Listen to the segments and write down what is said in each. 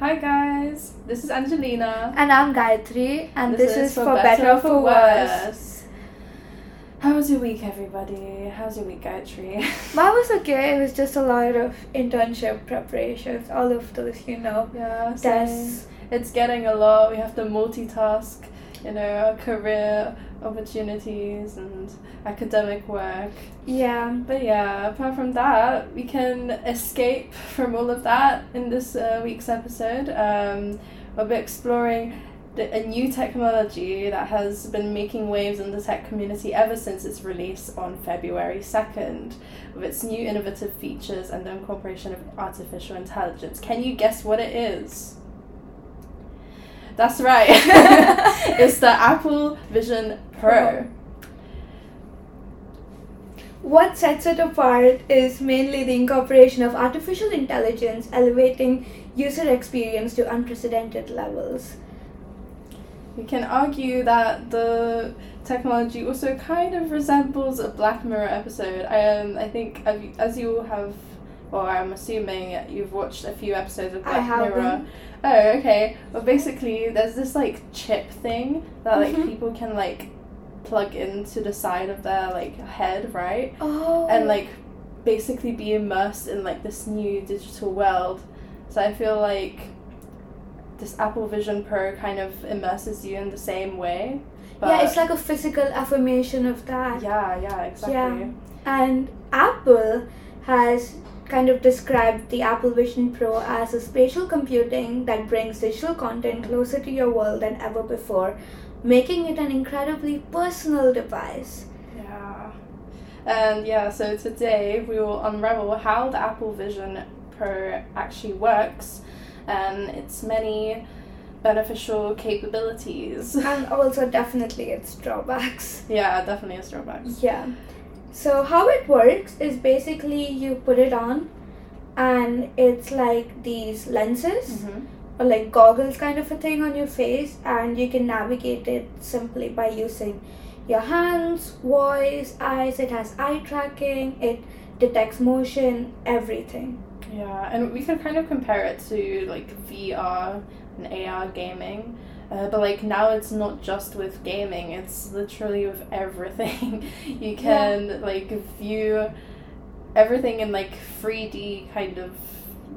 Hi guys, this is Angelina. And I'm Gayatri, and this, is, for, Better or For Worse. How was your week, everybody? How's your week, Gayatri? Mine was okay. It was just a lot of internship preparations, all of those, you know, yeah, tests. It's getting a lot. We have to multitask, you know, career opportunities and academic work. Yeah. But yeah, apart from that, we can escape from all of that in this uh, week's episode. Um, we'll be exploring the, a new technology that has been making waves in the tech community ever since its release on February 2nd, with its new innovative features and the incorporation of artificial intelligence. Can you guess what it is? That's right. it's the Apple Vision Pro. What sets it apart is mainly the incorporation of artificial intelligence, elevating user experience to unprecedented levels. We can argue that the technology also kind of resembles a Black Mirror episode. I um, I think as you have, or I'm assuming you've watched a few episodes of Black Mirror. Oh, okay. Well, basically, there's this like chip thing that like Mhm. people can like plug into the side of their like head, right? Oh. And like basically be immersed in like this new digital world. So I feel like this Apple Vision Pro kind of immerses you in the same way. yeah, it's like a physical affirmation of that. yeah, yeah, exactly. Yeah. And Apple has kind of described the Apple Vision Pro as a spatial computing that brings digital content closer to your world than ever before, making it an incredibly personal device. Yeah. And yeah, so today we will unravel how the Apple Vision Pro actually works and its many beneficial capabilities. And also, definitely, its drawbacks. yeah, definitely its drawbacks. Yeah. So, how it works is basically you put it on, and it's like these lenses. Mm-hmm. or like goggles kind of a thing on your face and you can navigate it simply by using your hands voice eyes it has eye tracking it detects motion everything Yeah, and we can kind of compare it to like VR and AR gaming. Uh, but like now it's not just with gaming, it's literally with everything. you can like view everything in like 3D kind of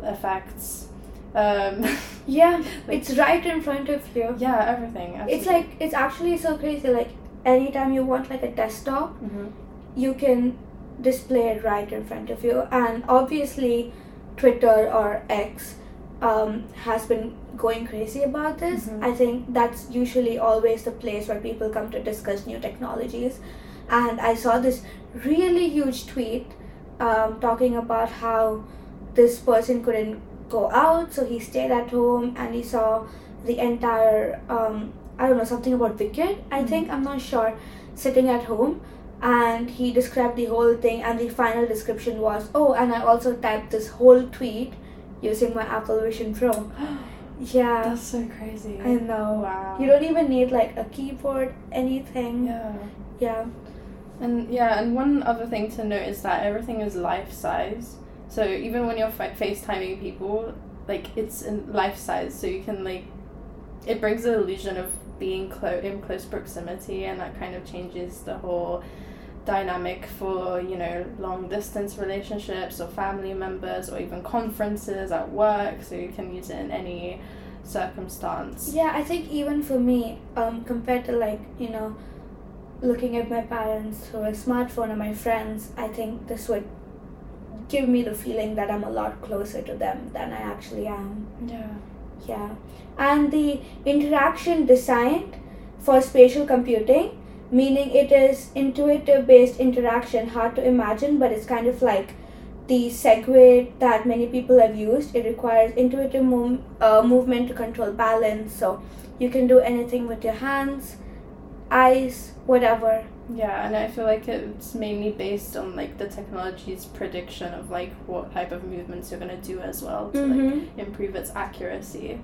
effects. Um, yeah Like- it's right in front of you yeah, everything. it's like it's actually so crazy like anytime you want like a desktop hmm you can display it right in front of you and obviously twitter or x um, has been going crazy about this Mhm. i think that's usually always the place where people come to discuss new technologies and i saw this really huge tweet um, talking about how this person couldn't go out so he stayed at home and he saw the entire um, i don't know something about wicked i Mhm. think i'm not sure sitting at home and he described the whole thing and the final description was oh and i also typed this whole tweet using my apple vision pro yeah That's so crazy. i know Wow. you don't even need like a keyboard anything Yeah. yeah And yeah, and one other thing to note is that everything is life size. So even when you're fa- FaceTiming people, like it's in life size, so you can like, it brings the illusion of being clo- in close proximity, and that kind of changes the whole dynamic for you know long distance relationships or family members or even conferences at work. So you can use it in any circumstance. yeah i think even for me um compared to like you know looking at my parents through a smartphone or my friends i think this would give me the feeling that i'm a lot closer to them than i actually am Yeah. Yeah, and the interaction designed for spatial computing, meaning it is intuitive based interaction, hard to imagine, but it's kind of like the Segway that many people have used. It requires intuitive move, uh, movement to control balance, so you can do anything with your hands, eyes, whatever. Yeah, and I feel like it's mainly based on like the technology's prediction of like what type of movements you're gonna do as well to like Mm-hmm. improve its accuracy.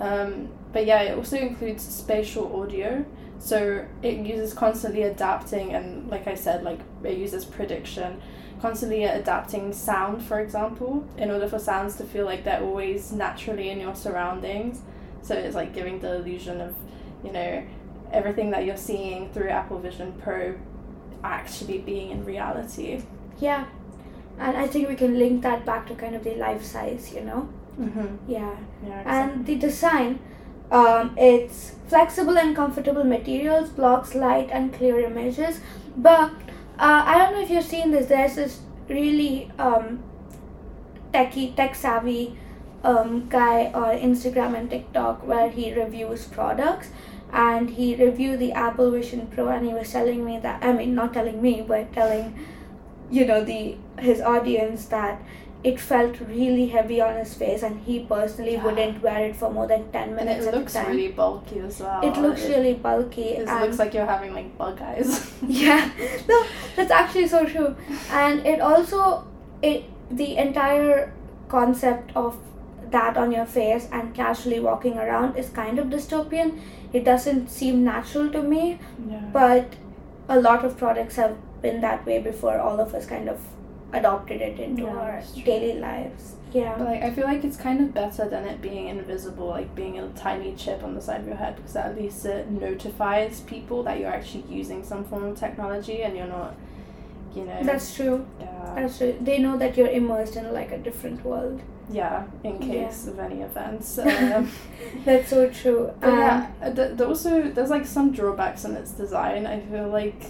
Um, but yeah, it also includes spatial audio, so it uses constantly adapting and like I said, like it uses prediction constantly adapting sound, for example, in order for sounds to feel like they're always naturally in your surroundings. So it's like giving the illusion of, you know, everything that you're seeing through Apple Vision Pro actually being in reality. Yeah. And I think we can link that back to kind of the life size, you know? Mm-hmm. Yeah. Yeah. And the design, um, it's flexible and comfortable materials, blocks light and clear images. But uh, I don't know if you've seen this, there's this really um, techy, tech savvy um, guy on Instagram and TikTok where he reviews products and he reviewed the Apple Vision Pro and he was telling me that I mean not telling me but telling you know the his audience that it felt really heavy on his face and he personally Yeah. wouldn't wear it for more than 10 And minutes it at looks really bulky as well. it looks It- really bulky It looks like you're having like bug eyes. yeah no that's actually so true and it also it the entire concept of that on your face and casually walking around is kind of dystopian it doesn't seem natural to me yeah. but a lot of products have been that way before all of us kind of adopted it into Yeah, our daily lives yeah But like I feel like it's kind of better than it being invisible, like being a tiny chip on the side of your head, because at least it notifies people that you're actually using some form of technology and you're not, you know. that's true yeah. that's true they know that you're immersed in like a different world yeah. In Yeah. case of any events. Um, that's so true But Um, yeah, th- there also there's like some drawbacks in its design. I feel like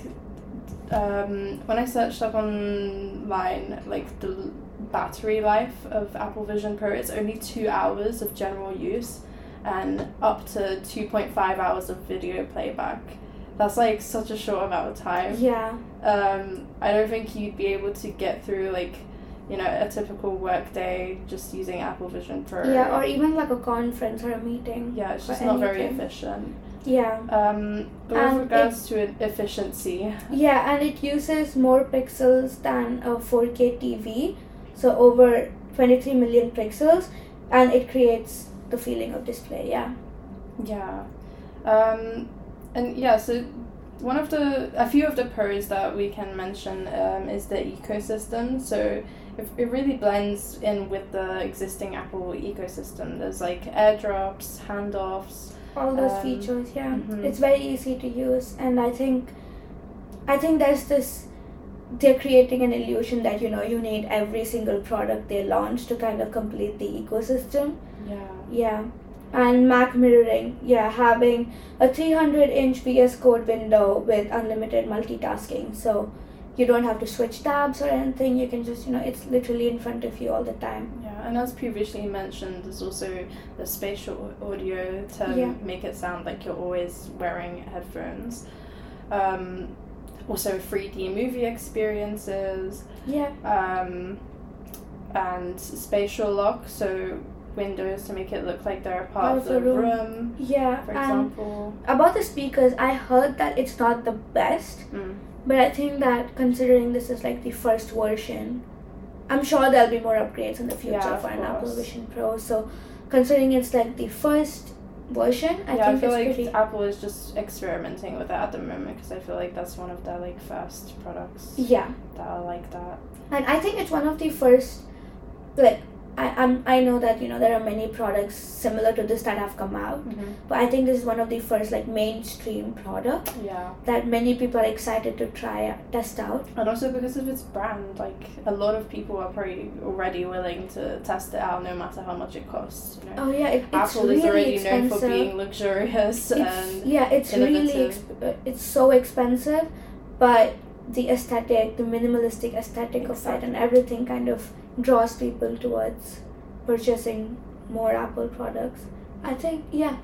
um, when I searched up online, like the battery life of Apple Vision Pro, it's only two hours of general use, and up to two point five hours of video playback. That's like such a short amount of time. yeah Um, I don't think you'd be able to get through like, you know, a typical work day just using Apple Vision Pro. Yeah, or even like a conference or a meeting. yeah, it's just not very efficient. Yeah. Um, with regards to efficiency, Yeah, and it uses more pixels than a 4K TV, so over 23 million pixels, and it creates the feeling of display. Yeah. yeah, um, and yeah, so one of the a few of the pros that we can mention um, is the ecosystem. So it, it really blends in with the existing Apple ecosystem. There's like airdrops, handoffs. All those Um, features. Yeah. mhm. It's very easy to use, and I think, I think there's this. They're creating an illusion that you know you need every single product they launch to kind of complete the ecosystem. Yeah. Yeah. And Mac mirroring, yeah, having a 300 inch VS Code window with unlimited multitasking. So you don't have to switch tabs or anything. You can just, you know, it's literally in front of you all the time. Yeah, and as previously mentioned, there's also the spatial audio to Yeah. make it sound like you're always wearing headphones. Um, also, 3D movie experiences, Yeah. um, and spatial lock, so windows to make it look like they're a part of the room, Yeah. for example. about the speakers, I heard that it's not the best, Mm. But I think that considering this is like the first version, I'm sure there'll be more upgrades in the future Yeah, for an Apple. Vision Pro. So considering it's like the first version, I yeah, I feel it's like pretty. Apple is just experimenting with it at the moment because I feel like that's one of their like first products yeah. that are like that. and I think it's one of the first like I I'm, I know that you know there are many products similar to this that have come out Mm-hmm. but I think this is one of the first like mainstream product Yeah. that many people are excited to try test out And also because of its brand, like a lot of people are probably already willing to test it out no matter how much it costs. You know? oh yeah it, it's Apple really is already expensive known for being luxurious it's, and yeah it's really exp- uh, it's so expensive but the aesthetic the minimalistic aesthetic of it and everything kind of draws people towards purchasing more apple products. I think yeah.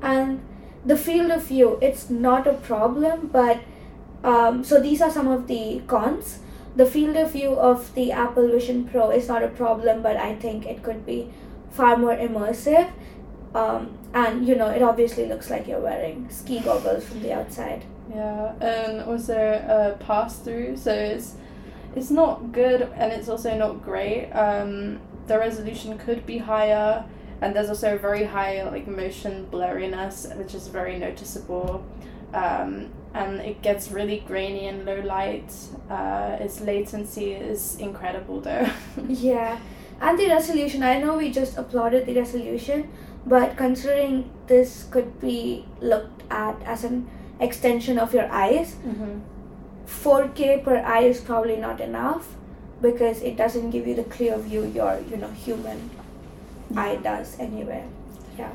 And the field of view it's not a problem but um, so these are some of the cons. The field of view of the apple vision pro is not a problem but i think it could be far more immersive. Um, and you know it obviously looks like you're wearing ski goggles from the outside yeah, and also uh, pass through. So it's it's not good and it's also not great. Um, the resolution could be higher, and there's also a very high like motion blurriness, which is very noticeable. Um, and it gets really grainy in low light. Uh, its latency is incredible though. Yeah, and the resolution. I know we just applauded the resolution, but considering this could be looked at as an extension of your eyes, mm-hmm. 4K per eye is probably not enough because it doesn't give you the clear view your you know human eye does anyway. Yeah.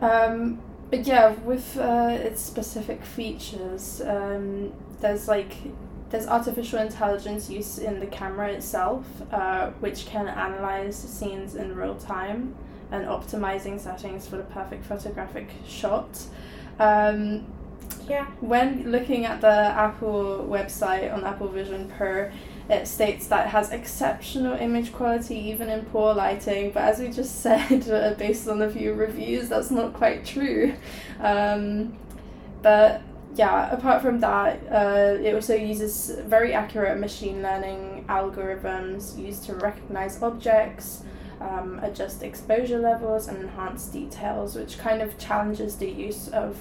Um, but yeah, with uh, its specific features, um, there's like there's artificial intelligence use in the camera itself, uh, which can analyze scenes in real time and optimizing settings for the perfect photographic shot. Um, Yeah. when looking at the Apple website on Apple Vision Pro, it states that it has exceptional image quality even in poor lighting. But as we just said, uh, based on a few reviews, that's not quite true. Um, but yeah, apart from that, uh, it also uses very accurate machine learning algorithms used to recognize objects. Um, adjust exposure levels and enhance details, which kind of challenges the use of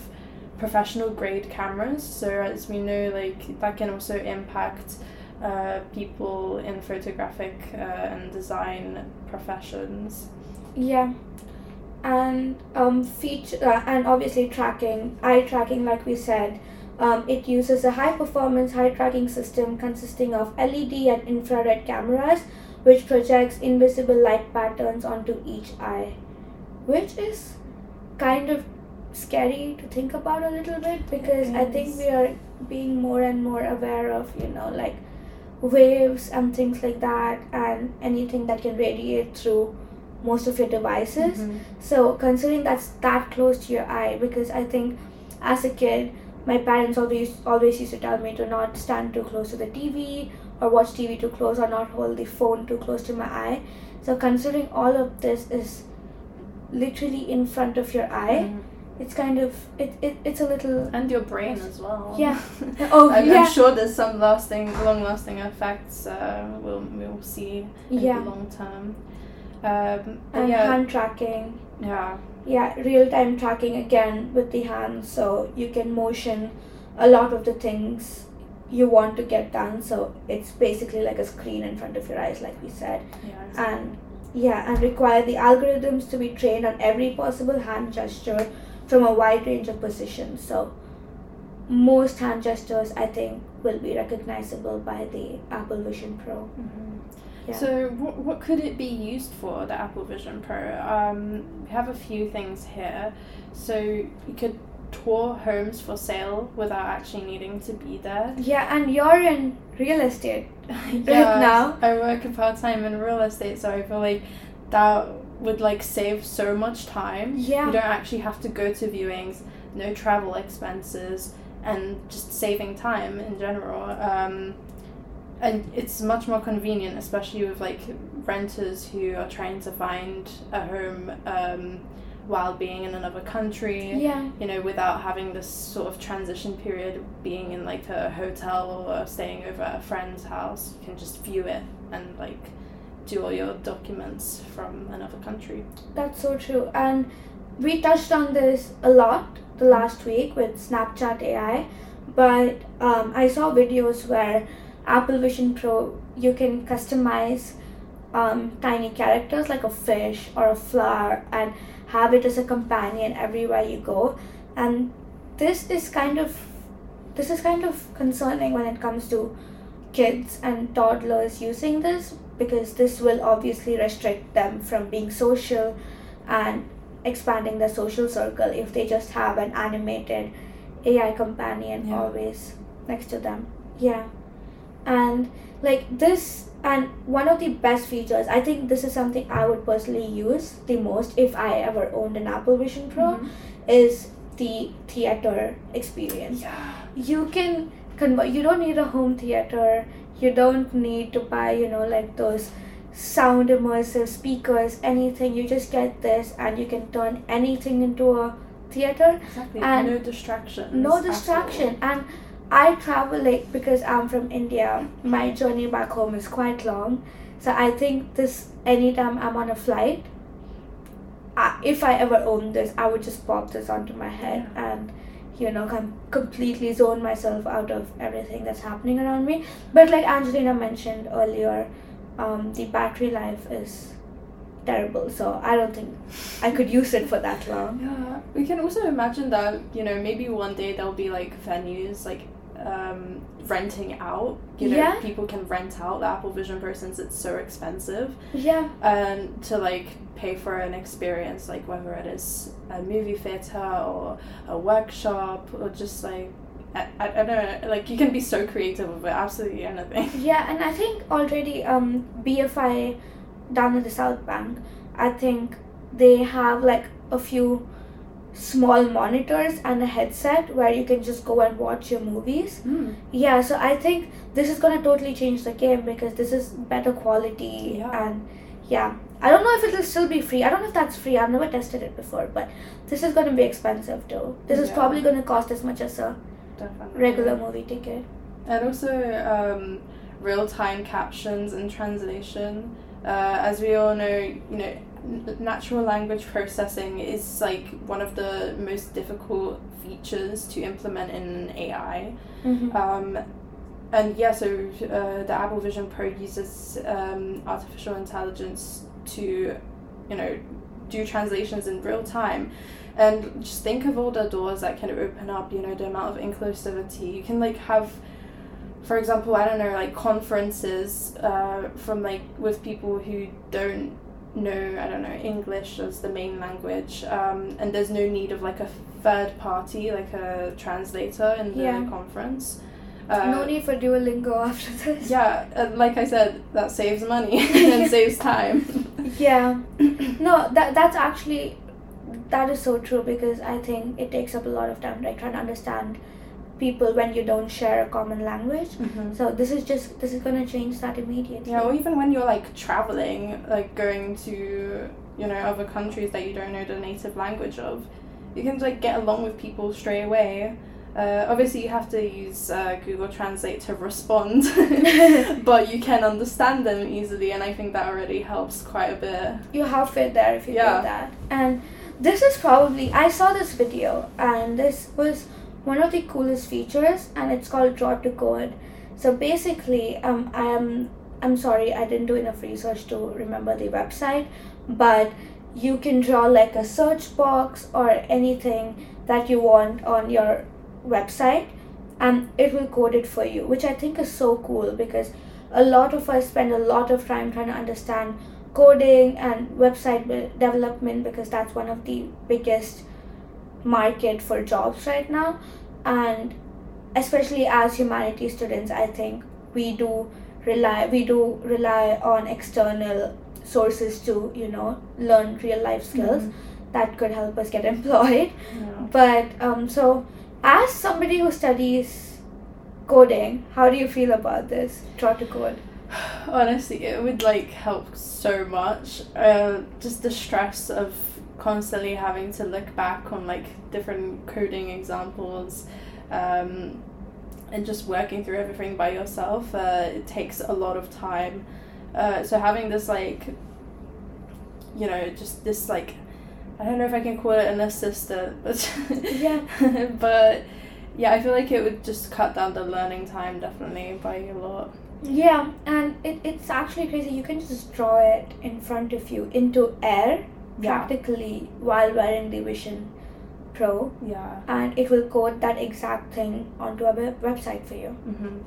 professional grade cameras. So as we know, like that can also impact uh, people in photographic uh, and design professions. Yeah, and um, feature uh, and obviously tracking, eye tracking, like we said. Um, it uses a high performance eye tracking system consisting of LED and infrared cameras, which projects invisible light patterns onto each eye, which is kind of scary to think about a little bit because I think we are being more and more aware of you know like waves and things like that and anything that can radiate through most of your devices. Mhm. So considering that's that close to your eye, because I think as a kid, my parents always always used to tell me to not stand too close to the TV or watch TV too close or not hold the phone too close to my eye. So considering all of this is literally in front of your eye, Mhm. It's kind of it, it it's a little And your brain as well. Yeah. oh I'm, yeah I'm sure there's some lasting, long-lasting effects. Uh, we'll we'll see in yeah the long term. Um, and yeah, hand tracking yeah, yeah real time tracking again with the hands so you can motion a lot of the things you want to get done so it's basically like a screen in front of your eyes like we said yeah. and yeah and require the algorithms to be trained on every possible hand gesture from a wide range of positions so most hand gestures i think will be recognizable by the apple vision pro Mhm. Yeah. So, what, what could it be used for, the Apple Vision Pro? Um, we have a few things here. So, you could tour homes for sale without actually needing to be there. yeah and you're in real estate yeah, now. I work part time in real estate, so I feel like that would like save so much time. Yeah. You don't actually have to go to viewings, no travel expenses, and just saving time in general. Um, and it's much more convenient, especially with like renters who are trying to find a home um, while being in another country yeah you know, without having this sort of transition period being in like a hotel or staying over at a friend's house. You can just view it and like do all your documents from another country. That's so true. And we touched on this a lot the last week with Snapchat AI, but um, I saw videos where Apple Vision Pro you can customize um, tiny characters like a fish or a flower and have it as a companion everywhere you go. And this is kind of this is kind of concerning when it comes to kids and toddlers using this because this will obviously restrict them from being social and expanding their social circle if they just have an animated AI companion Yeah. always next to them. Yeah. And like this and one of the best features, I think this is something I would personally use the most if I ever owned an Apple Vision Pro mm-hmm. is the theater experience Yeah. you can convert you don't need a home theater you don't need to buy you know like those sound immersive speakers anything. You just get this and you can turn anything into a theater. Exactly. And no distraction no distraction. And i travel like because i'm from india my journey back home is quite long. So i think this anytime i'm on a flight I, if i ever own this i would just pop this onto my head and you know, com- completely zone myself out of everything that's happening around me. But like Angelina mentioned earlier, um, the battery life is terrible. So I don't think I could use it for that long. Yeah, we can also imagine that you know maybe one day there'll be like venues like um, renting out. You know, Yeah. people can rent out the Apple Vision Pro since it's so expensive, Yeah. and to like pay for an experience, like whether it is a movie theater or a workshop or just like. I, I, I don't know, like you can be so creative with it, absolutely anything. Yeah, and I think already um, BFI down in the South Bank, I think they have like a few small monitors and a headset where you can just go and watch your movies. Mm. Yeah, so I think this is gonna totally change the game because this is better quality Yeah. and yeah. I don't know if it'll still be free. I don't know if that's free. I've never tested it before, but this is gonna be expensive too. This is probably gonna cost as much as a Definitely. regular movie ticket. And also um, real time captions and translation. Uh, as we all know, you know, natural language processing is like one of the most difficult features to implement in AI. Mm-hmm. Um, and yeah, so uh, the Apple Vision Pro uses um, artificial intelligence to, you know, do translations in real time. And just think of all the doors that can open up, you know, the amount of inclusivity. You can like have, for example, I don't know, like conferences uh, from like with people who don't know, I don't know, English as the main language. Um, and there's no need of like a third party, like a translator in the Yeah. conference. Uh, no need for Duolingo after this. yeah, and like I said, that saves money and saves time. Yeah. No, that that's actually that is so true because I think it takes up a lot of time like trying to understand people when you don't share a common language. So this is just this is gonna change that immediately. Yeah, or even when you're like traveling, like going to you know other countries that you don't know the native language of, you can like get along with people straight away. Uh, obviously, you have to use uh, Google Translate to respond, but you can understand them easily, and I think that already helps quite a bit. you have halfway there if you Yeah. do that. And this is probably I saw this video and this was one of the coolest features and it's called Draw to Code. So basically, um, I am I'm sorry I didn't do enough research to remember the website, but you can draw like a search box or anything that you want on your website and it will code it for you, which I think is so cool because a lot of us spend a lot of time trying to understand coding and website development because that's one of the biggest market for jobs right now. And especially as humanities students i think we do rely we do rely on external sources to you know learn real life skills that could help us get employed. Yeah. but um so as somebody who studies coding how do you feel about this? Try to code Honestly, it would like help so much. Uh, just the stress of constantly having to look back on like different coding examples, um, and just working through everything by yourself. Uh, it takes a lot of time. Uh, so having this like, you know, just this like, I don't know if I can call it an assistant, but Yeah. but yeah, I feel like it would just cut down the learning time definitely by a lot. Yeah, and it, it's actually crazy. You can just draw it in front of you into air Yeah. practically while wearing the Vision Pro, Yeah. and it will code that exact thing onto a web- website for you. hmm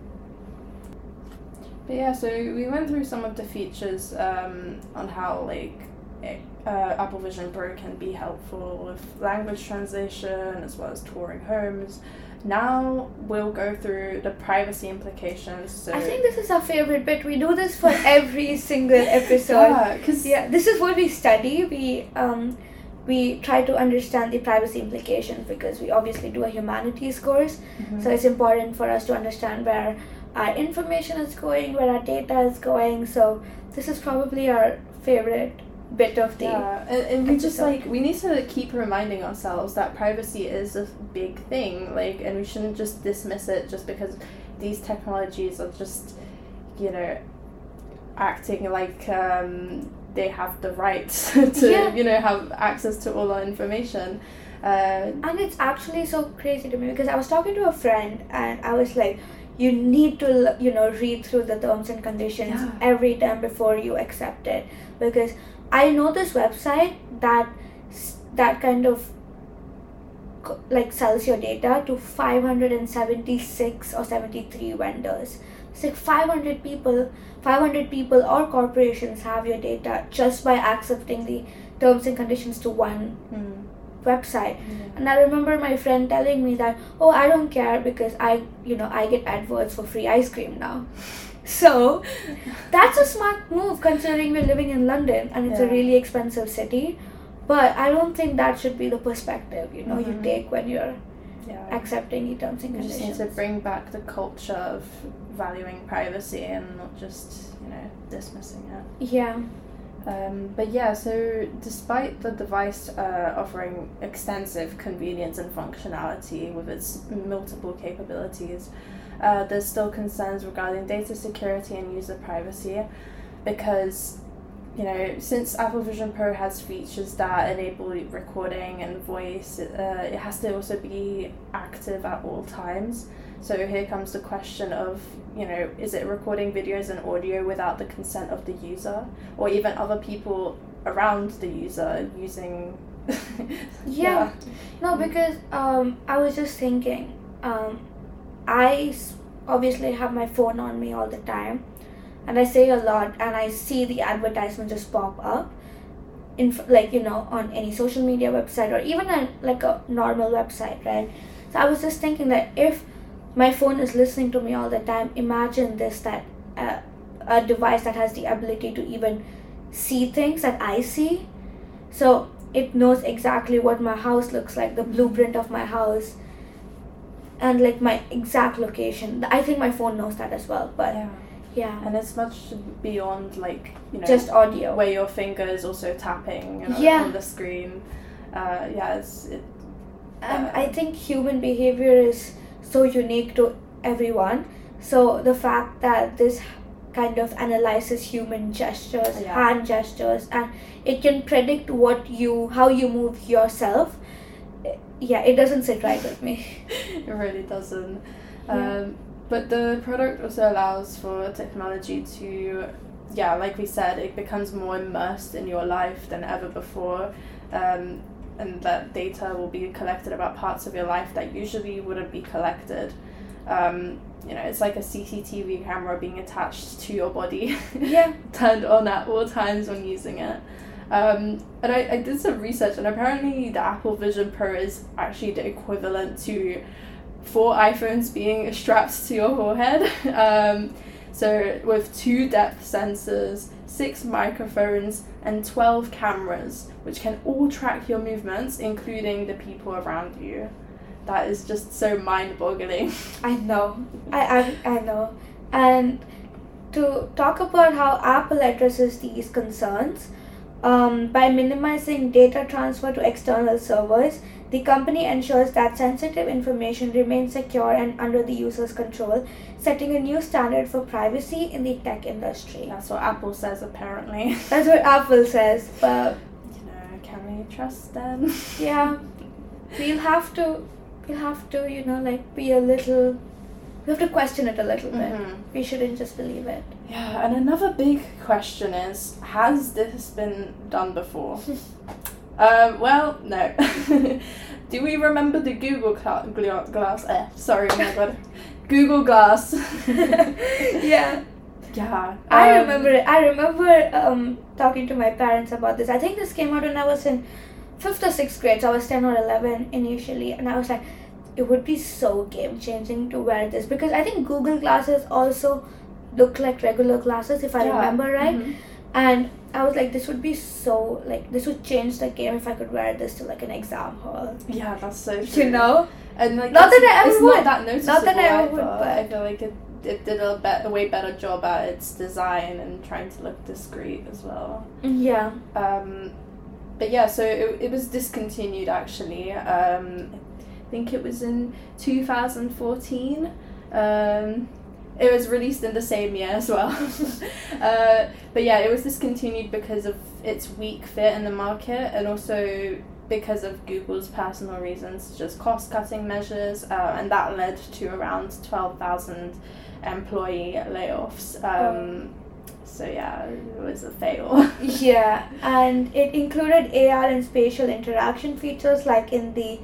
But yeah, so we went through some of the features um, on how like it, uh, Apple Vision Pro can be helpful with language translation as well as touring homes. Now we'll go through the privacy implications. So I think this is our favorite bit. We do this for every single episode. yeah, because Yeah, this is what we study. We um, we try to understand the privacy implications because we obviously do a humanities course. So it's important for us to understand where our information is going, where our data is going. So this is probably our favorite bit of the. Yeah, and, and we just like we need to keep reminding ourselves that privacy is a big thing, like, and we shouldn't just dismiss it just because these technologies are just, you know, acting like um, they have the right to Yeah. you know have access to all our information. Uh, And it's actually so crazy to me because I was talking to a friend and I was like, you need to, you know, read through the terms and conditions Yeah. every time before you accept it. Because I know this website that that kind of like sells your data to 576 or 73 vendors. It's like 500 people, 500 people or corporations have your data just by accepting the terms and conditions to one mm, website. yeah. And I remember my friend telling me that, oh, I don't care because I, you know, I get AdWords for free ice cream now. So that's a smart move considering we're living in London and it's a really expensive city. But I don't think that should be the perspective, you know, you Mhm. take when you're yeah. accepting the terms and We just conditions. need to bring back the culture of valuing privacy and not just, you know, dismissing it. yeah. Um, but yeah, so despite the device uh, offering extensive convenience and functionality with its multiple capabilities, uh, there's still concerns regarding data security and user privacy because, you know, since Apple Vision Pro has features that enable recording and voice, uh, it has to also be active at all times. So here comes the question of, you know, is it recording videos and audio without the consent of the user or even other people around the user using Yeah. No, because um, I was just thinking, um, I obviously have my phone on me all the time, and I say a lot, and I see the advertisement just pop up, in like you know on any social media website or even on like a normal website, right? So I was just thinking that if my phone is listening to me all the time, imagine this that uh, a device that has the ability to even see things that I see, so it knows exactly what my house looks like, the blueprint of my house, and like my exact location. I think my phone knows that as well, but yeah. yeah, And it's much beyond like, you know, just audio. where your finger is also tapping you know, Yeah. on the screen. Uh, yeah, it's, it, uh, I think human behavior is so unique to everyone. So the fact that this kind of analyzes human gestures, Yeah. hand gestures, and it can predict what you, how you move yourself. Yeah, it doesn't sit right with me. it really doesn't. Yeah. Um, but the product also allows for technology to, yeah, like we said, it becomes more immersed in your life than ever before. Um, and that data will be collected about parts of your life that usually wouldn't be collected. Um, you know, it's like a CCTV camera being attached to your body. Yeah. turned on at all times when using it. Um, and I, I did some research, and apparently, the Apple Vision Pro is actually the equivalent to four iPhones being strapped to your forehead. Um, so, with two depth sensors, six microphones, and 12 cameras, which can all track your movements, including the people around you. That is just so mind boggling. I know. I, I, I know. And to talk about how Apple addresses these concerns, um, by minimizing data transfer to external servers, the company ensures that sensitive information remains secure and under the user's control, setting a new standard for privacy in the tech industry. That's what Apple says, apparently. That's what Apple says, but you know, can we trust them? yeah, we'll have to, we'll have to, you know, like be a little, we have to question it a little bit. Mhm. We shouldn't just believe it. Yeah, and another big question is has this been done before? um, well, no. Do we remember the Google Cla- Gla- Glass? Eh, sorry, oh my god. Google Glass. yeah, yeah. I um, remember it. I remember um, talking to my parents about this. I think this came out when I was in fifth or sixth grade. So I was ten or eleven initially, and I was like, it would be so game changing to wear this because I think Google glasses also look like regular glasses if I yeah, remember right. mhm. And I was like, this would be so like this would change the game if I could wear this to like an exam hall. Yeah, that's so true. You know? And like, Not that I ever would. not that noticeable. Not that I ever would, but- I feel like it, it did a, bet a way better job at its design and trying to look discreet as well. Yeah. Um, but yeah, so it, it was discontinued actually. Um, I think it was in 2014. Um, it was released in the same year as well. uh, but yeah, it was discontinued because of its weak fit in the market and also because of Google's personal reasons, just cost cutting measures, uh, and that led to around 12,000 employee layoffs. Um, so, yeah, it was a fail. yeah, and it included AR and spatial interaction features like in the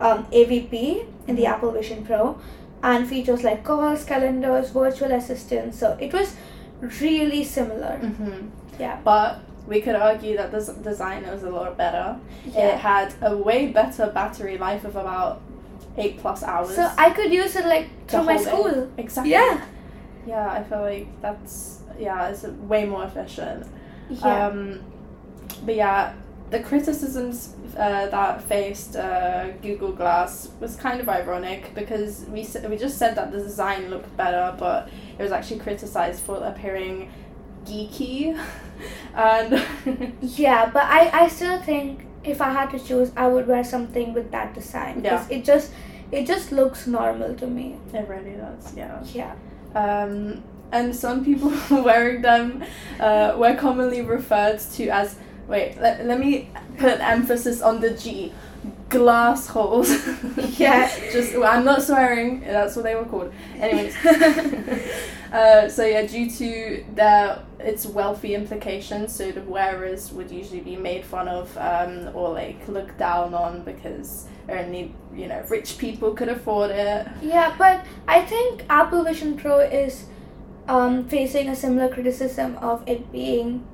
um, AVP, in the Mhm. Apple Vision Pro, and features like calls, calendars, virtual assistants. So it was really similar. hmm Yeah. But we could argue that this design was a lot better. Yeah. It had a way better battery life of about eight plus hours. So I could use it like through my school. Exactly. Yeah. Yeah, I feel like that's yeah, it's way more efficient. Yeah. Um, but yeah, the criticisms uh, that faced uh, Google Glass was kind of ironic because we we just said that the design looked better, but it was actually criticized for appearing geeky, and Yeah, but I, I still think if I had to choose, I would wear something with that design. 'cause It just it just looks normal to me. it really does. Yeah. Yeah. Um, and some people wearing them uh, were commonly referred to as wait let, let me put emphasis on the G. Glass holes. Yeah. just well, I'm not swearing. That's what they were called. Anyways. Uh, so yeah due to their its wealthy implications so the wearers would usually be made fun of um, or like looked down on because only you know rich people could afford it. Yeah, but I think Apple Vision Pro is um, facing a similar criticism of it being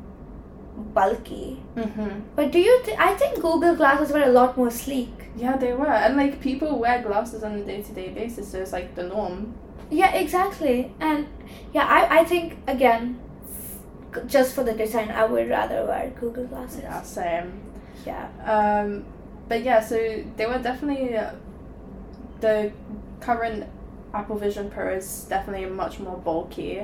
bulky. mm-hmm. But do you? Th- I think Google glasses were a lot more sleek. Yeah, they were. And like people wear glasses on a day to day basis, so it's like the norm. Yeah, exactly. And yeah, I, I think again, just for the design, I would rather wear Google glasses. Yeah, same. Yeah. Um, but yeah, so they were definitely uh, the current Apple Vision Pro is definitely much more bulky.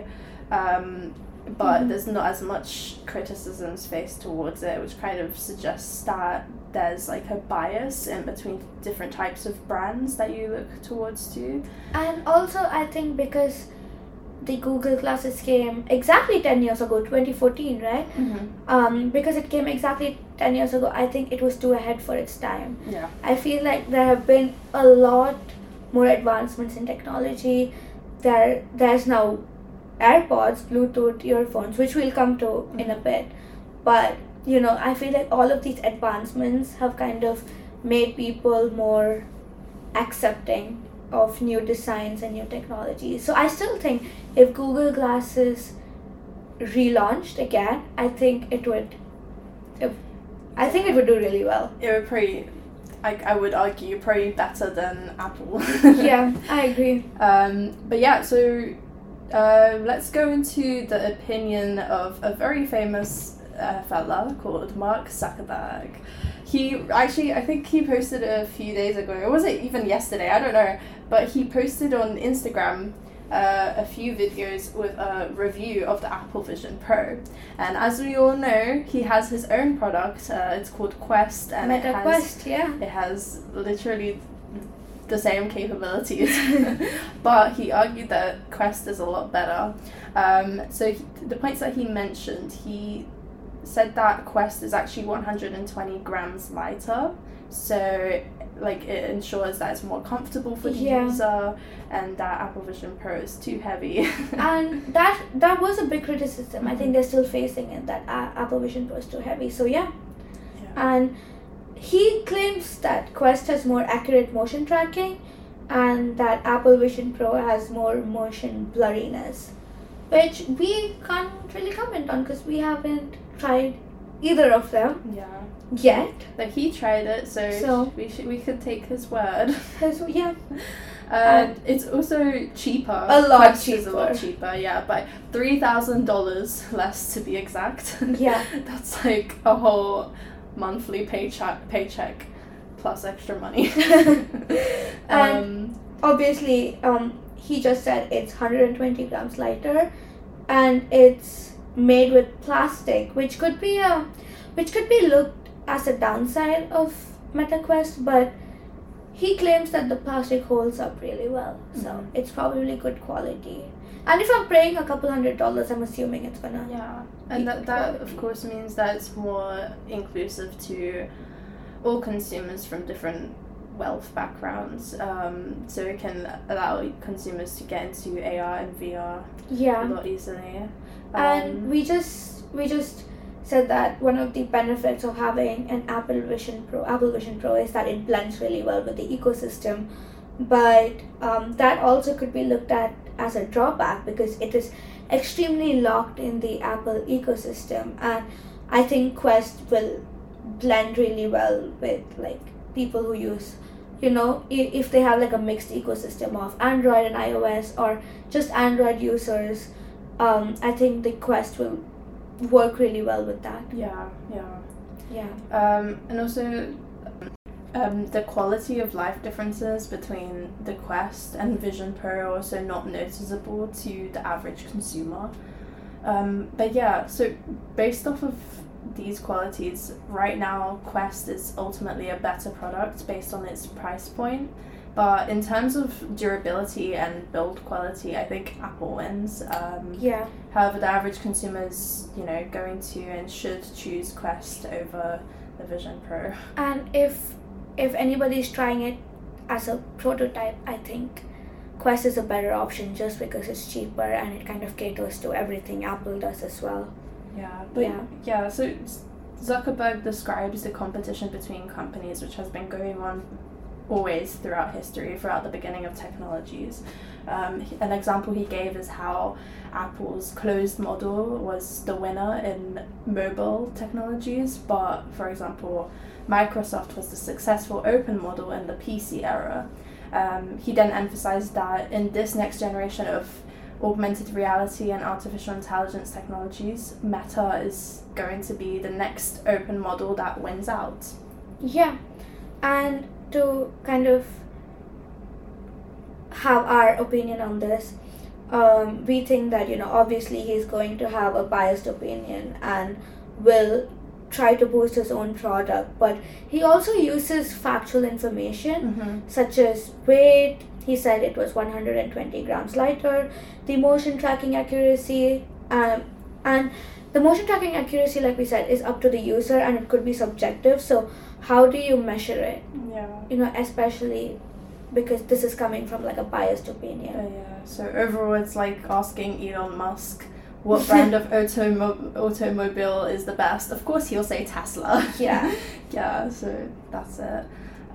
Um, but Mhm. there's not as much criticisms faced towards it, which kind of suggests that there's like a bias in between different types of brands that you look towards too. And also, I think because the Google glasses came exactly 10 years ago, 2014, right? Mm-hmm. Um, because it came exactly 10 years ago, I think it was too ahead for its time. Yeah. I feel like there have been a lot more advancements in technology. There, there's now AirPods, Bluetooth earphones, which we'll come to in a bit. But you know, I feel like all of these advancements have kind of made people more accepting of new designs and new technologies. So I still think if Google Glasses relaunched again, I think it would. If, I think it would do really well. It would probably, I, I would argue, probably better than Apple. yeah, I agree. Um, but yeah, so uh, let's go into the opinion of a very famous uh, fella called Mark Zuckerberg. He actually, I think he posted a few days ago, or was it even yesterday? I don't know. But he posted on Instagram uh, a few videos with a review of the Apple Vision Pro. And as we all know, he has his own product. Uh, it's called Quest, and it Meta has Quest, yeah. it has literally the same capabilities, but he argued that Quest is a lot better. Um, so he, the points that he mentioned, he said that Quest is actually 120 grams lighter, so like it ensures that it's more comfortable for the Yeah. user, and that Apple Vision Pro is too heavy. and that that was a big criticism. I think they're still facing it that uh, Apple Vision Pro is too heavy. So yeah, Yeah. and he claims that Quest has more accurate motion tracking, and that Apple Vision Pro has more motion blurriness, which we can't really comment on because we haven't tried either of them yeah, yet. but he tried it, so, So- we should we could take his word. So yeah, And it's also cheaper. A lot Quest is a lot cheaper. cheaper, yeah, by three thousand dollars less to be exact. Yeah. That's like a whole monthly paycheck paycheck plus extra money. And um, obviously um, he just said it's 120 grams lighter and it's made with plastic which could be a which could be looked as a downside of MetaQuest but he claims that the plastic holds up really well so Mhm. it's probably good quality and if I'm paying a couple hundred dollars I'm assuming it's gonna yeah, and that that of course means that it's more inclusive to all consumers from different wealth backgrounds. Um, so it can allow consumers to get into AR and VR Yeah. a lot easily. and Um, we just we just said that one of the benefits of having an Apple Vision Pro Apple Vision Pro is that it blends really well with the ecosystem but um, that also could be looked at as a drawback because it is extremely locked in the Apple ecosystem and I think Quest will blend really well with like people who use you know if they have like a mixed ecosystem of Android and iOS or just Android users um, I think the Quest will work really well with that. yeah, yeah. Yeah. Um, and also, um, the quality of life differences between the Quest and Vision Pro are also not noticeable to the average consumer. Um, but yeah, so based off of these qualities, right now Quest is ultimately a better product based on its price point. But in terms of durability and build quality, I think Apple wins. Um, Yeah. However, the average consumer is, you know, going to and should choose Quest over the Vision Pro. And if if anybody's trying it as a prototype, I think Quest is a better option just because it's cheaper and it kind of caters to everything Apple does as well. Yeah, but Yeah. yeah. So Zuckerberg describes the competition between companies, which has been going on always throughout history, throughout the beginning of technologies. Um, an example he gave is how Apple's closed model was the winner in mobile technologies, but for example, Microsoft was the successful open model in the PC era. Um, he then emphasized that in this next generation of augmented reality and artificial intelligence technologies, Meta is going to be the next open model that wins out. Yeah. And to kind of have our opinion on this, um, we think that, you know, obviously he's going to have a biased opinion and will try to boost his own product, but he also uses factual information Mm-hmm. such as weight. He said it was 120 grams lighter. The motion tracking accuracy, um, and the motion tracking accuracy, like we said, is up to the user and it could be subjective. So, how do you measure it? Yeah. You know, especially because this is coming from like a biased Uh, opinion. yeah. So overall, it's like asking Elon Musk what brand of automo- automobile is the best. Of course, he'll say Tesla. Yeah. yeah. So that's it.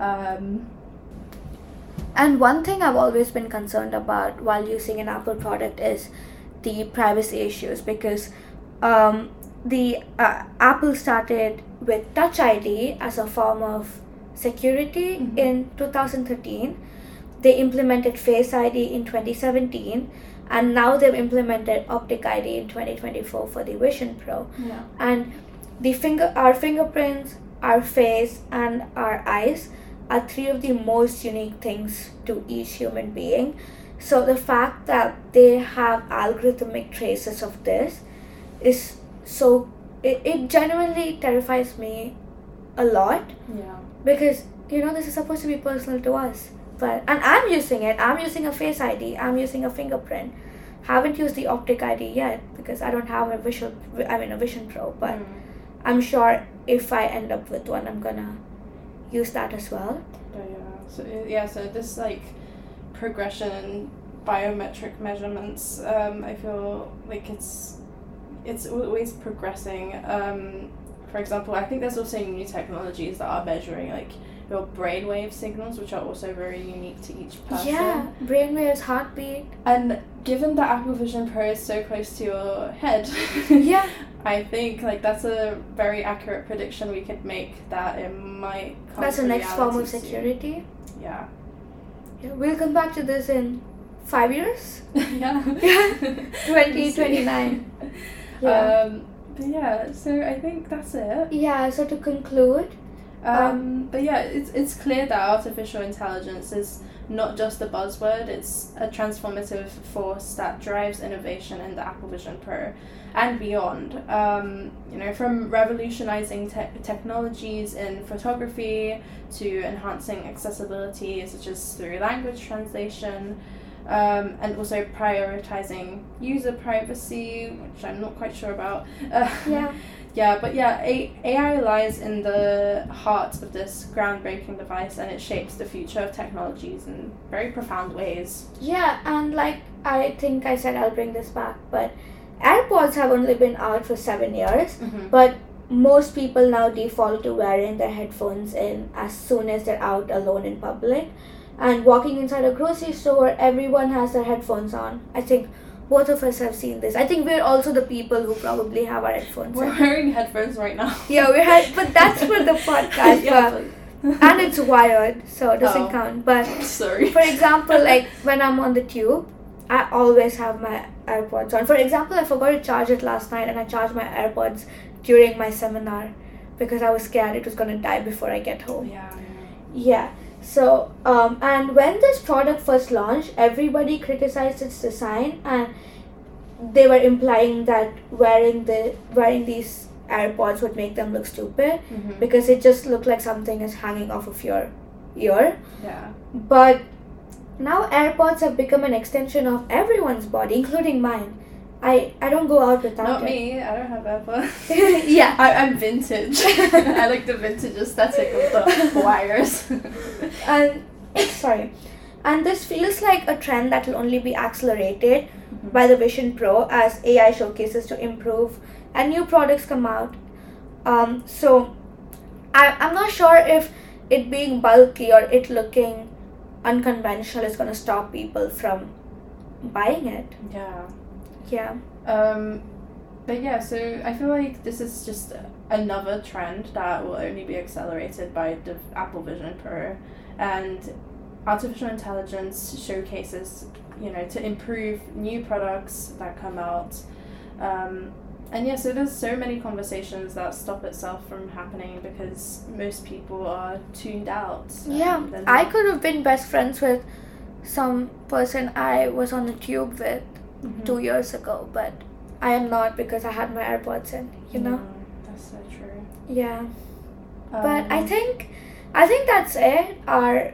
Um, And one thing I've always been concerned about while using an Apple product is the privacy issues because um, the uh, Apple started with Touch ID as a form of security Mhm. in 2013. They implemented Face ID in 2017, and now they've implemented Optic ID in 2024 for the Vision Pro yeah. and the finger our fingerprints our face and our eyes are three of the most unique things to each human being so the fact that they have algorithmic traces of this is so it, it genuinely terrifies me a lot Yeah. because you know this is supposed to be personal to us but and i'm using it. I'm using a face id i'm using a fingerprint. Haven't used the optic id yet because i don't have a visual i mean a vision pro but Mm. i'm sure if i end up with one i'm gonna use that as well. But yeah, so yeah, so this like progression in biometric measurements, um, I feel like it's it's always progressing. Um, for example, I think there's also new technologies that are measuring like your brainwave signals, which are also very unique to each person. yeah brainwaves heartbeat And given that Apple Vision Pro is so close to your head, Yeah. I think like that's a very accurate prediction we could make that it might come that's the next form of soon. security Yeah. yeah, we'll come back to this in five years yeah. Yeah. 2029. Yeah. Um, but yeah, so I think that's it. yeah so to conclude Um, but yeah, it's, it's clear that artificial intelligence is not just a buzzword, it's a transformative force that drives innovation in the Apple Vision Pro and beyond. Um, you know, from revolutionizing te- technologies in photography to enhancing accessibility, such as through language translation. Um, and also prioritizing user privacy, which I'm not quite sure about. Uh, Yeah. Yeah, but yeah, A- AI lies in the heart of this groundbreaking device and it shapes the future of technologies in very profound ways. Yeah, and like I think I said I'll bring this back, but AirPods have only been out for seven years, Mm-hmm. but most people now default to wearing their headphones in as soon as they're out alone in public. And walking inside a grocery store, everyone has their headphones on. I think both of us have seen this. I think we're also the people who probably have our headphones We're in. wearing headphones right now. Yeah, we had, but that's for the podcast, yeah, and it's wired, so it doesn't Oh. count. But Sorry. for example, like when I'm on the tube, I always have my AirPods on. For example, I forgot to charge it last night and I charged my AirPods during my seminar because I was scared it was going to die before I get home. yeah. Yeah. So, um, and when this product first launched, everybody criticized its design and they were implying that wearing the wearing these AirPods would make them look stupid Mm-hmm. because it just looked like something is hanging off of your ear. Yeah. But now AirPods have become an extension of everyone's body, including mine. I, I don't go out without Not it. me. I don't have AirPods. yeah. I, I'm vintage. I like the vintage aesthetic of the wires. And sorry. And this feels like a trend that will only be accelerated by the Vision Pro as AI showcases to improve and new products come out. Um, so I, I'm not sure if it being bulky or it looking unconventional is going to stop people from buying it. yeah. Yeah. Um, but yeah, so I feel like this is just another trend that will only be accelerated by the Apple Vision Pro, and artificial intelligence showcases, you know, to improve new products that come out. Um, and yeah, so there's so many conversations that stop itself from happening because most people are tuned out. Yeah, I could have been best friends with some person I was on the tube with Mhm. two years ago, but I am not because I had my AirPods in, you know? Yeah, that's so true. Yeah. But I Um, think I think that's it our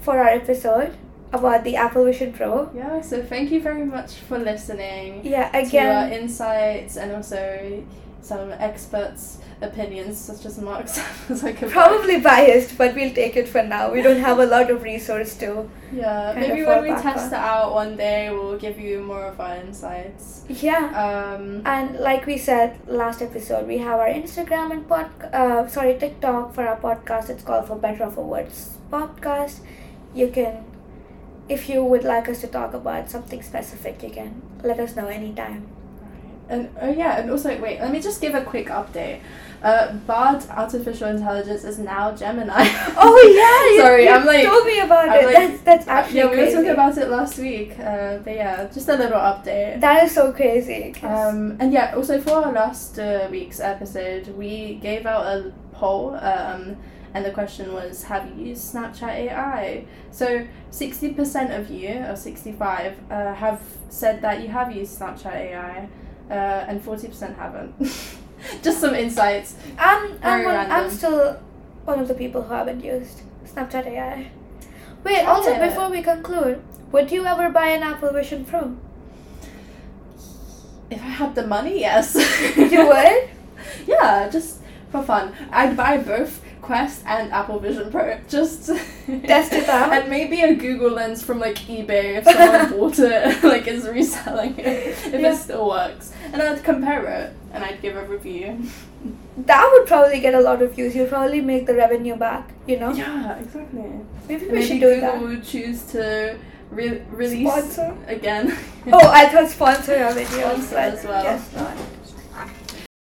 for our episode about the Apple Vision Pro. Yeah, so thank you very much for listening Yeah, to our again insights and also some experts' opinions, such as Mark's. was like probably biased, but we'll take it for now. We don't have a lot of resource to Yeah, maybe when we test on. it out one day, we'll give you more of our insights. Yeah. Um, And like we said last episode, we have our Instagram and pod, uh, sorry TikTok for our podcast. It's called For Better or For Worse podcast. You can, if you would like us to talk about something specific, you can let us know anytime. And oh yeah, and also wait, let me just give a quick update. Uh, Bard Artificial Intelligence is now Gemini. Oh yeah, Sorry, you I'm like- told me about I'm it. like- that's that's actually yeah, we were talking about it last week. Uh, but yeah, just a little update. that is so crazy. Um, and yeah, also for our last uh, week's episode, we gave out a poll, um, and the question was, "Have you used Snapchat AI?" So sixty percent of you, or sixty-five, uh, have said that you have used Snapchat AI, uh, and forty percent haven't. Just some insights. I'm I'm, one, I'm still one of the people who haven't used Snapchat AI. Wait, also before we conclude, would you ever buy an Apple Vision Pro? If I had the money, yes. You would? yeah, just for fun. I'd buy both Quest and Apple Vision Pro. Just Test it out. And maybe a Google Lens from like eBay if someone bought it, like is reselling it, if Yeah. it still works. And I'd compare it and I'd give a review. That would probably get a lot of views. You'd probably make the revenue back, you know? Yeah, exactly. Maybe we Maybe should do Google that. would choose to re- release Sponsor? again. Oh, I thought sponsor videos, Sponsor as well. not.